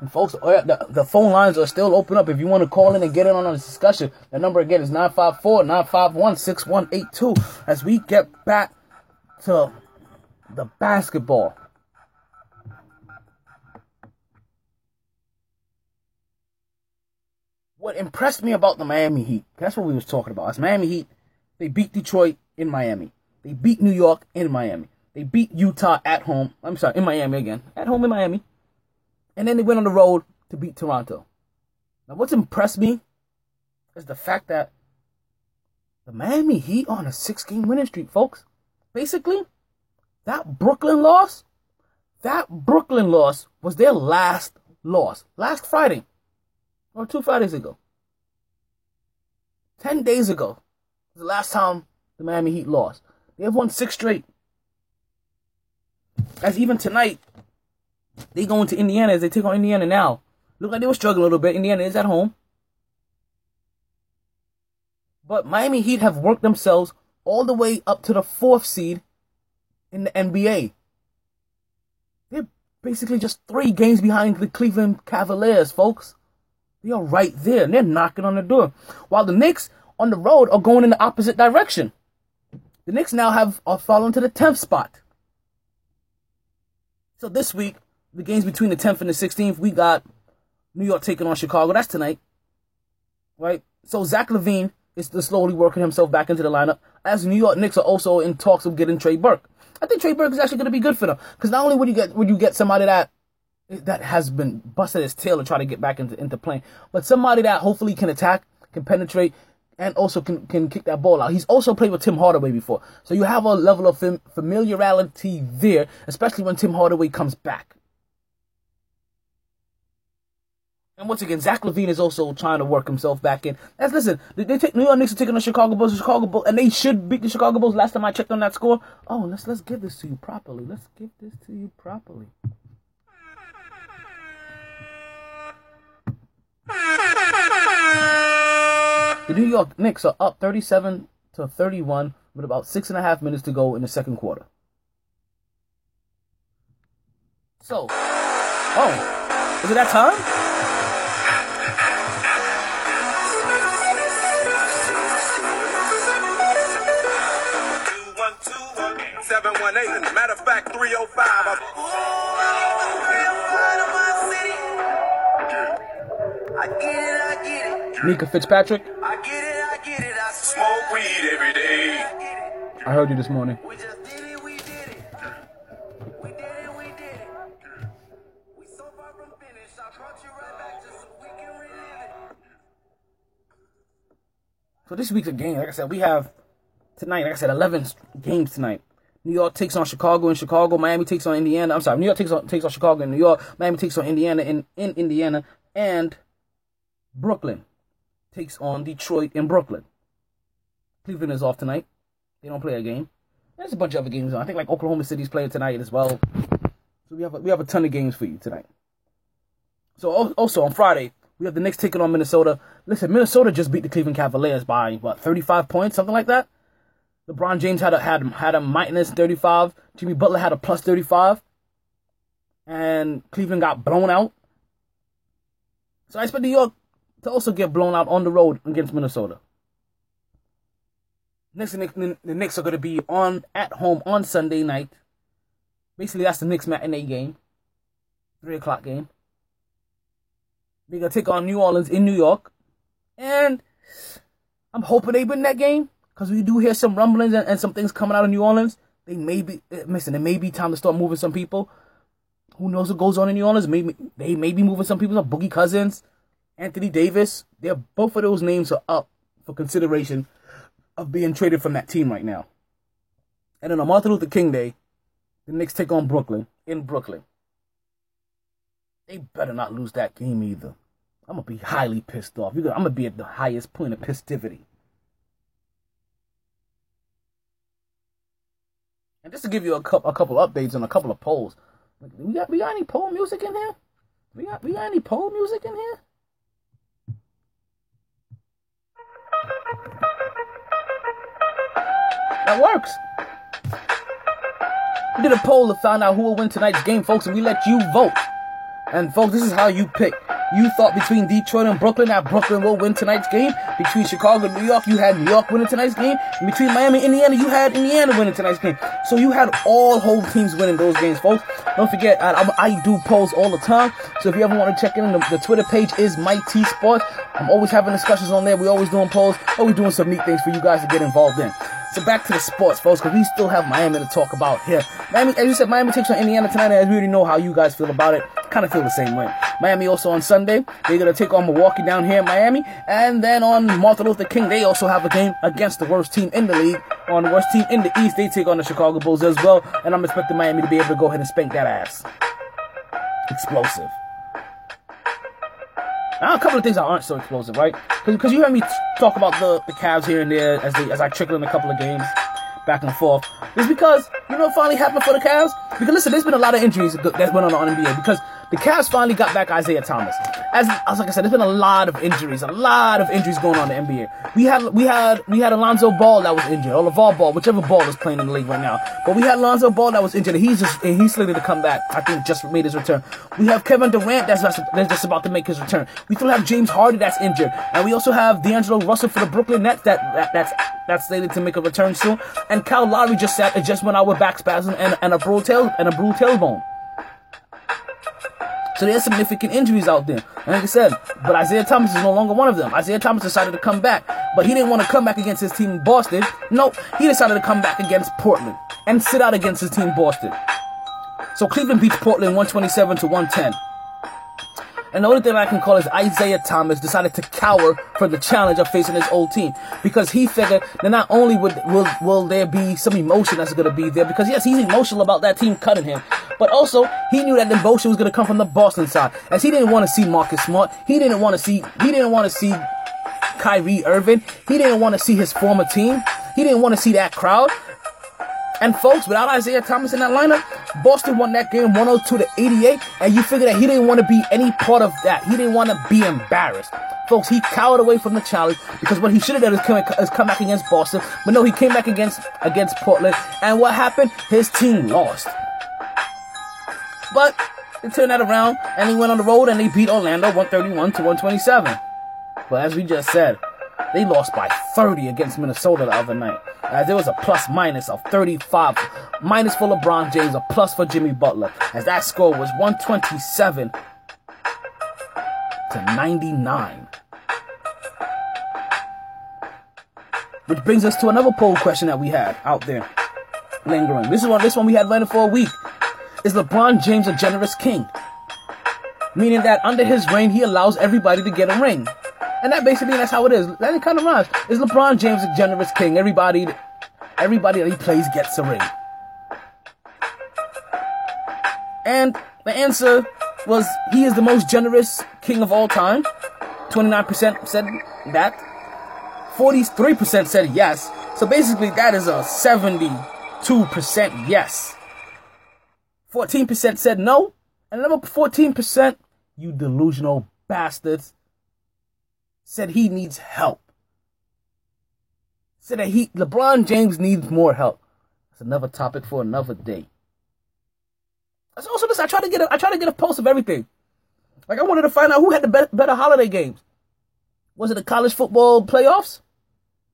And folks, uh, the, the phone lines are still open up if you want to call in and get in on the discussion. The number again is 954-951-6182 as we get back to the basketball. What impressed me about the Miami Heat, that's what we was talking about. It's Miami Heat, they beat Detroit in Miami. They beat New York in Miami. They beat Utah at home. I'm sorry, in Miami again. At home in Miami. And then they went on the road to beat Toronto. Now, what's impressed me is the fact that the Miami Heat on a six game winning streak, folks. Basically, that Brooklyn loss, that Brooklyn loss was their last loss. Last Friday, or two Fridays ago. Ten days ago was the last time the Miami Heat lost. They have won six straight. As even tonight, they go into Indiana as they take on Indiana now. Look like they were struggling a little bit. Indiana is at home. But Miami Heat have worked themselves all the way up to the fourth seed in the NBA. They're basically just three games behind the Cleveland Cavaliers, folks. They are right there, and they're knocking on the door. While the Knicks on the road are going in the opposite direction. The Knicks now have are fallen to the tenth spot. So this week, the games between the tenth and the sixteenth, we got New York taking on Chicago. That's tonight, right? So Zach LaVine is slowly working himself back into the lineup, as New York Knicks are also in talks of getting Trey Burke. I think Trey Burke is actually going to be good for them because not only would you get would you get somebody that that has been busted his tail to try to get back into into playing, but somebody that hopefully can attack, can penetrate, and also can can kick that ball out. He's also played with Tim Hardaway before, so you have a level of fam- familiarity there, especially when Tim Hardaway comes back. And once again, Zach LaVine is also trying to work himself back in. As listen, they, take New York Knicks are taking the Chicago Bulls, the Chicago Bulls, and they should beat the Chicago Bulls. Last time I checked on that score. Oh, let's let's give this to you properly. Let's give this to you properly. The New York Knicks are up 37 to 31 with about six and a half minutes to go in the second quarter. So, oh, Is it that time? Seven one eight. Matter of fact, three oh five. I get it, I get it, Nika Fitzpatrick. I get it, I get it. I smoke weed every day. I heard you this morning. We just did it, we did it. We did it, we did it. We so far from finish. I brought you right back just so we can relive it. So this week's a game. Like I said, we have tonight. Like I said, eleven games tonight. New York takes on Chicago and Chicago. Miami takes on Indiana. I'm sorry. New York takes on takes on Chicago and New York. Miami takes on Indiana in in Indiana, and Brooklyn takes on Detroit in Brooklyn. Cleveland is off tonight. They don't play a game. There's a bunch of other games. I think like Oklahoma City's playing tonight as well. So we have a, we have a ton of games for you tonight. So also on Friday, we have the Knicks taking on Minnesota. Listen, Minnesota just beat the Cleveland Cavaliers by what, 35 points, something like that. LeBron James had a had had a minus 35. Jimmy Butler had a plus 35. And Cleveland got blown out. So I expect New York to also get blown out on the road against Minnesota. Next, the Knicks are going to be on at home on Sunday night. Basically, that's the Knicks matinee game, three o'clock game. They're gonna take on New Orleans in New York, and I'm hoping they win that game because we do hear some rumblings and, and some things coming out of New Orleans. They may be eh, listen. It may be time to start moving some people. Who knows what goes on in New Orleans? Maybe they may be moving some people. Like Boogie Cousins, Anthony Davis. They're both of those names are up for consideration of being traded from that team right now. And then on Martin Luther King Day, the Knicks take on Brooklyn in Brooklyn. They better not lose that game either. I'm gonna be highly pissed off. I'm gonna be at the highest point of festivity. And just to give you a couple, a couple updates on a couple of polls. We got, we got any poll music in here? We got, we got any poll music in here? That works. We did a poll to find out who will win tonight's game, folks, and we let you vote. And folks, this is how you pick. You thought between Detroit and Brooklyn that Brooklyn will win tonight's game. Between Chicago and New York, you had New York winning tonight's game. And between Miami and Indiana, you had Indiana winning tonight's game. So you had all home teams winning those games, folks. Don't forget, I, I, I do polls all the time. So if you ever want to check in, the, the Twitter page is T Sports. I'm always having discussions on there. we always doing polls. Always doing some neat things for you guys to get involved in. So back to the sports, folks, because we still have Miami to talk about here. Miami, as you said, Miami takes on Indiana tonight, and we already know how you guys feel about it. Kind of feel the same way. Miami also on Sunday, they're gonna take on Milwaukee down here in Miami, and then on Martin Luther King, they also have a game against the worst team in the league. On the worst team in the East, they take on the Chicago Bulls as well, and I'm expecting Miami to be able to go ahead and spank that ass. Explosive. Now, a couple of things that aren't so explosive, right? Because you heard me talk about the, the Cavs here and there as they as I trickle in a couple of games back and forth. It's because you know what finally happened for the Cavs. Because listen, there's been a lot of injuries that went on the NBA because the Cavs finally got back Isaiah Thomas. As, as like I said, there's been a lot of injuries, a lot of injuries going on in the NBA. We had we had we had Alonzo Ball that was injured, or LaVar Ball, whichever Ball is playing in the league right now. But we had Alonzo Ball that was injured, and he's just and he's slated to come back. I think just made his return. We have Kevin Durant that's just, that's just about to make his return. We still have James Harden that's injured, and we also have D'Angelo Russell for the Brooklyn Nets that, that that's that's slated to make a return soon. And Kyle Lowry just sat just went out with back spasm and, and a bruised tail and a bruised tailbone. So there's significant injuries out there. And like I said, but Isaiah Thomas is no longer one of them. Isaiah Thomas decided to come back, but he didn't want to come back against his team Boston. Nope, he decided to come back against Portland and sit out against his team Boston. So Cleveland beats Portland 127 to 110. And the only thing I can call is Isaiah Thomas decided to cower for the challenge of facing his old team because he figured that not only would will will there be some emotion that's going to be there because yes he's emotional about that team cutting him, but also he knew that the emotion was going to come from the Boston side as he didn't want to see Marcus Smart, he didn't want to see he didn't want to see Kyrie Irving, he didn't want to see his former team, he didn't want to see that crowd. And folks, without Isaiah Thomas in that lineup, Boston won that game 102 to 88. And you figure that he didn't want to be any part of that. He didn't want to be embarrassed. Folks, he cowered away from the challenge because what he should have done is come, is come back against Boston. But no, he came back against against Portland. And what happened? His team lost. But They turned that around and they went on the road and they beat Orlando 131 to 127. But as we just said, they lost by 30 against Minnesota the other night. As there was a plus minus of 35, minus for LeBron James, a plus for Jimmy Butler. As that score was 127 to 99. Which brings us to another poll question that we had out there lingering. This is one this one we had running for a week. Is LeBron James a generous king? Meaning that under his reign he allows everybody to get a ring. And that basically that's how it is. That kind of rhymes. Is LeBron James a generous king? Everybody everybody that he plays gets a ring. And the answer was he is the most generous king of all time. 29% said that. 43% said yes. So basically, that is a 72% yes. 14% said no. And another 14%, you delusional bastards, said he needs help. Said that he, LeBron James needs more help. That's another topic for another day. That's also this. I try to get a, I try to get a pulse of everything. Like I wanted to find out who had the be- better holiday games. Was it the college football playoffs?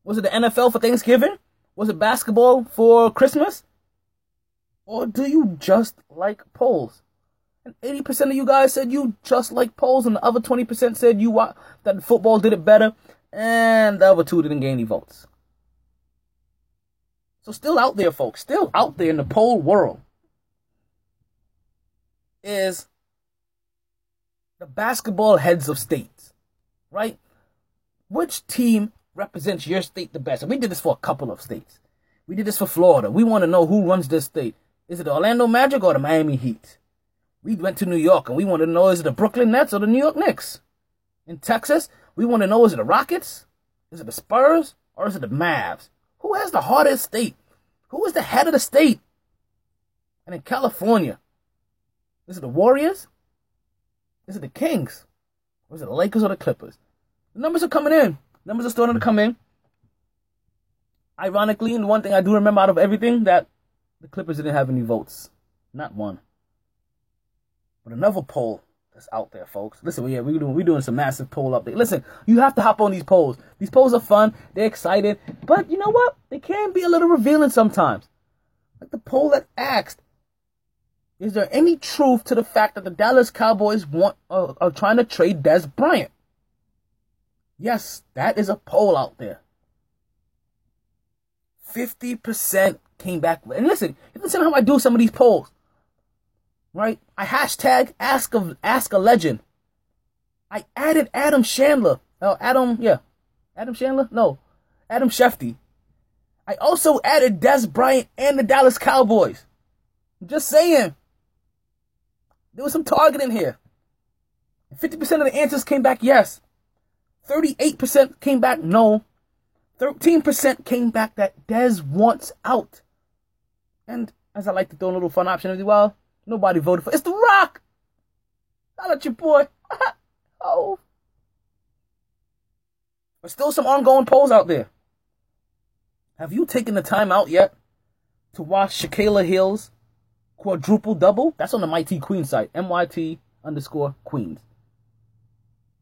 Was it the NFL for Thanksgiving? Was it basketball for Christmas? Or do you just like polls? And 80% of you guys said you just like polls, and the other 20% said you wa- that football did it better, and the other two didn't gain any votes. So still out there, folks, still out there in the poll world is the basketball heads of states, right? Which team represents your state the best? And we did this for a couple of states. We did this for Florida. We want to know who runs this state. Is it the Orlando Magic or the Miami Heat? We went to New York and we want to know is it the Brooklyn Nets or the New York Knicks? In Texas, we want to know is it the Rockets? Is it the Spurs or is it the Mavs? Who has the hardest state? Who is the head of the state? And in California, is it the Warriors? Is it the Kings? Or is it the Lakers or the Clippers? The numbers are coming in. Numbers are starting to come in. Ironically, and one thing I do remember out of everything that the Clippers didn't have any votes. Not one. But another poll that's out there, folks. Listen, yeah, we're doing we're doing some massive poll update. Listen, you have to hop on these polls. These polls are fun, they're excited, but you know what? They can be a little revealing sometimes. Like the poll that asked, is there any truth to the fact that the Dallas Cowboys want uh, are trying to trade Dez Bryant? Yes, that is a poll out there. 50% came back. And listen, listen how I do some of these polls. Right? I hashtag ask a, ask a legend. I added Adam Chandler. Oh, Adam, yeah. Adam Chandler? No. Adam Schefter. I also added Dez Bryant and the Dallas Cowboys. I'm just saying. There was some targeting here. 50% of the answers came back yes. 38% came back no. 13% came back that Dez wants out. And as I like to throw a little fun option as well, nobody voted for it's The Rock. I'll let your boy. (laughs) oh. There's still some ongoing polls out there. Have you taken the time out yet to watch Shakyla Hill's quadruple double? That's on the Mighty Queen site. MYT underscore Queens.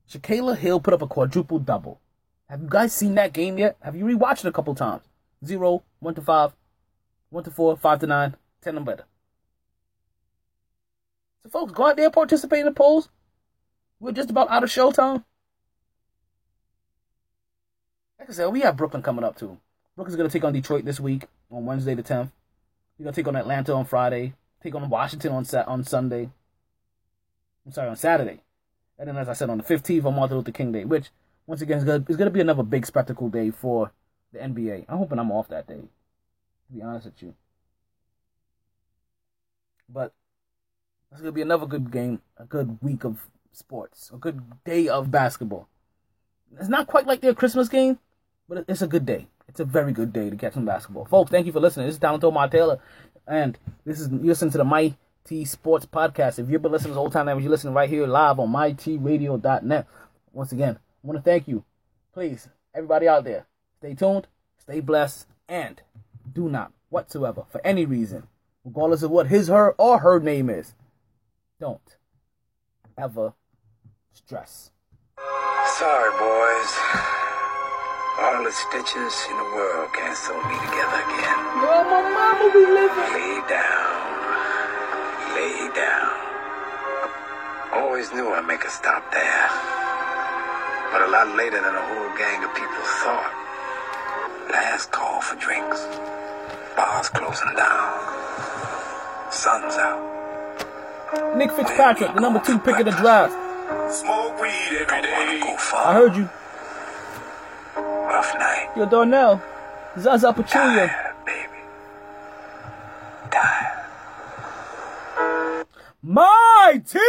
Shakayla Hill put up a quadruple double. Have you guys seen that game yet? Have you rewatched it a couple times? Zero, one to five, one to four, five to nine, ten and better. So, folks, go out there, participate in the polls. We're just about out of showtime. Like I said, we have Brooklyn coming up too. Brooklyn's gonna take on Detroit this week on Wednesday the tenth. We're gonna take on Atlanta on Friday. Take on Washington on Sat on Sunday. I'm sorry, on Saturday. And then, as I said, on the 15th on Martin Luther King Day, which once again, is gonna, gonna be another big spectacle day for the NBA. I'm hoping I'm off that day. To be honest with you, but it's gonna be another good game, a good week of sports, a good day of basketball. It's not quite like their Christmas game, but it's a good day. It's a very good day to catch some basketball, folks. Thank you for listening. This is Talent Omar Taylor, and this is you listen to the Mighty Sports Podcast. If you've been listening this whole time, you're listening right here live on MyTRadio.net. Once again. I want to thank you. Please, everybody out there, stay tuned, stay blessed, and do not whatsoever, for any reason, regardless of what his, her, or her name is, don't ever stress. Sorry, boys. All the stitches in the world can't sew me together again. Yo, my mama, we living. Lay down. Lay down. Always knew I'd make a stop there. But a lot later than a whole gang of people thought. Last call for drinks. Bars closing down. Sun's out. Nick Fitzpatrick, the number two pick of the draft. Smoke weed every Don't wanna day. go far. I heard you. Rough night. Yo, Darnell. Zaza Pachulia. Tired, baby. Tired. My T!